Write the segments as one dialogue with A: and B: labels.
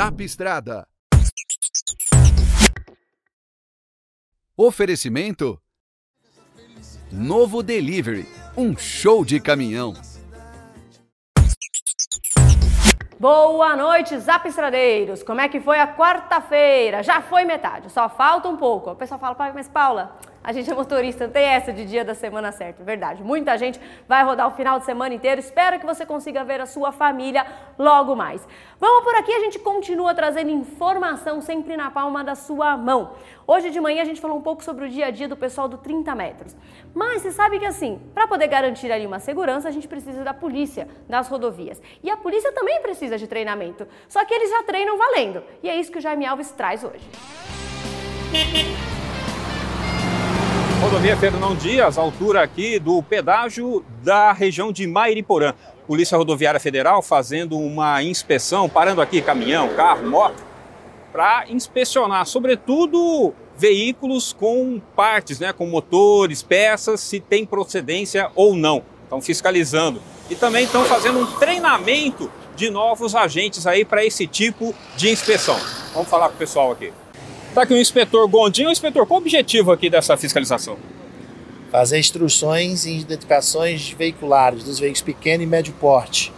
A: Zap Estrada. Oferecimento Novo Delivery, um show de caminhão.
B: Boa noite, Zap Estradeiros! Como é que foi a quarta-feira? Já foi metade, só falta um pouco. O pessoal fala, mas Paula, a gente é motorista, tem essa de dia da semana certa, verdade. Muita gente vai rodar o final de semana inteiro. Espero que você consiga ver a sua família logo mais. Vamos por aqui, a gente continua trazendo informação sempre na palma da sua mão. Hoje de manhã a gente falou um pouco sobre o dia a dia do pessoal do 30 metros. Mas você sabe que assim, para poder garantir ali uma segurança, a gente precisa da polícia das rodovias. E a polícia também precisa de treinamento. Só que eles já treinam valendo. E é isso que o Jaime Alves traz hoje.
C: Rodovia Fernão Dias, altura aqui do pedágio da região de Mairiporã. Polícia Rodoviária Federal fazendo uma inspeção, parando aqui caminhão, carro, moto, para inspecionar, sobretudo veículos com partes, né, com motores, peças, se tem procedência ou não. Estão fiscalizando. E também estão fazendo um treinamento de novos agentes aí para esse tipo de inspeção. Vamos falar com o pessoal aqui. Está aqui o inspetor Gondinho. Inspetor, qual o objetivo aqui dessa fiscalização?
D: Fazer instruções e identificações veiculares dos veículos pequeno e médio porte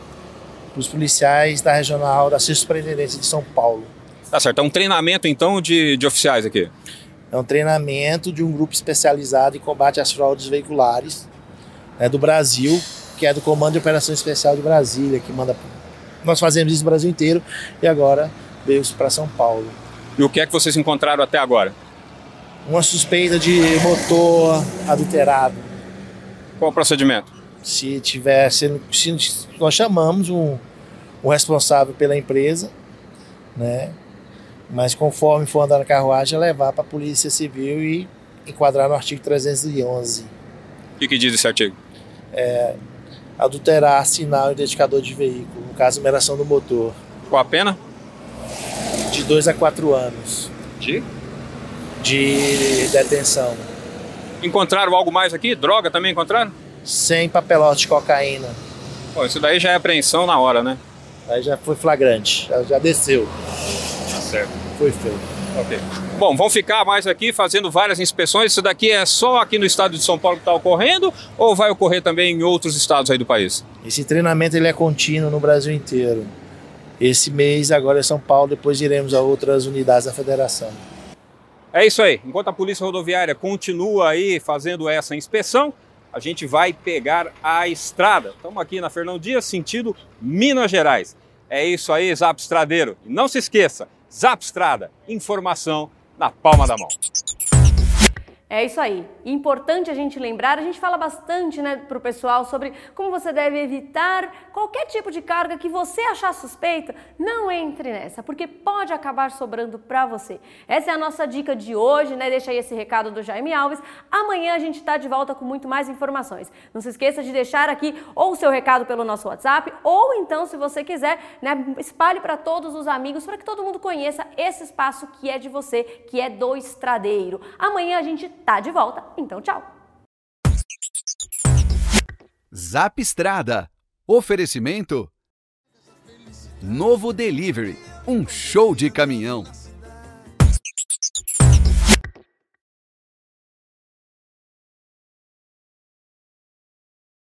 D: para os policiais da regional da Superintendência de São Paulo.
C: Tá certo. É um treinamento, então, de, de oficiais aqui?
D: É um treinamento de um grupo especializado em combate às fraudes veiculares né, do Brasil, que é do Comando de Operação Especial de Brasília, que manda. Nós fazemos isso no Brasil inteiro e agora veio para São Paulo.
C: E o que é que vocês encontraram até agora?
D: Uma suspeita de motor adulterado.
C: Qual o procedimento?
D: Se tivesse, se nós chamamos um, um responsável pela empresa, né? Mas conforme for andar na carruagem, é levar para a Polícia Civil e enquadrar no artigo 311.
C: O que, que diz esse artigo?
D: É, adulterar sinal identificador de veículo, no caso, numeração do motor.
C: Qual a pena?
D: De 2 a 4 anos.
C: De?
D: De detenção.
C: Encontraram algo mais aqui? Droga também encontraram?
D: Sem papelote de cocaína.
C: Pô, isso daí já é apreensão na hora, né?
D: Aí já foi flagrante, já, já desceu.
C: Tá certo.
D: Foi feito.
C: Ok. Bom, vão ficar mais aqui fazendo várias inspeções. Isso daqui é só aqui no estado de São Paulo que está ocorrendo ou vai ocorrer também em outros estados aí do país?
D: Esse treinamento ele é contínuo no Brasil inteiro. Esse mês agora é São Paulo, depois iremos a outras unidades da federação.
C: É isso aí. Enquanto a Polícia Rodoviária continua aí fazendo essa inspeção, a gente vai pegar a estrada. Estamos aqui na Fernão Dias, sentido Minas Gerais. É isso aí, Zap Estradeiro. E não se esqueça, Zap Estrada, informação na palma da mão.
B: É isso aí. Importante a gente lembrar, a gente fala bastante né, para o pessoal sobre como você deve evitar qualquer tipo de carga que você achar suspeita. Não entre nessa, porque pode acabar sobrando para você. Essa é a nossa dica de hoje, né? Deixa aí esse recado do Jaime Alves. Amanhã a gente está de volta com muito mais informações. Não se esqueça de deixar aqui ou o seu recado pelo nosso WhatsApp, ou então, se você quiser, né, espalhe para todos os amigos para que todo mundo conheça esse espaço que é de você, que é do Estradeiro. Amanhã a gente tá de volta, então tchau.
A: Zap Estrada. Oferecimento Novo Delivery, um show de caminhão.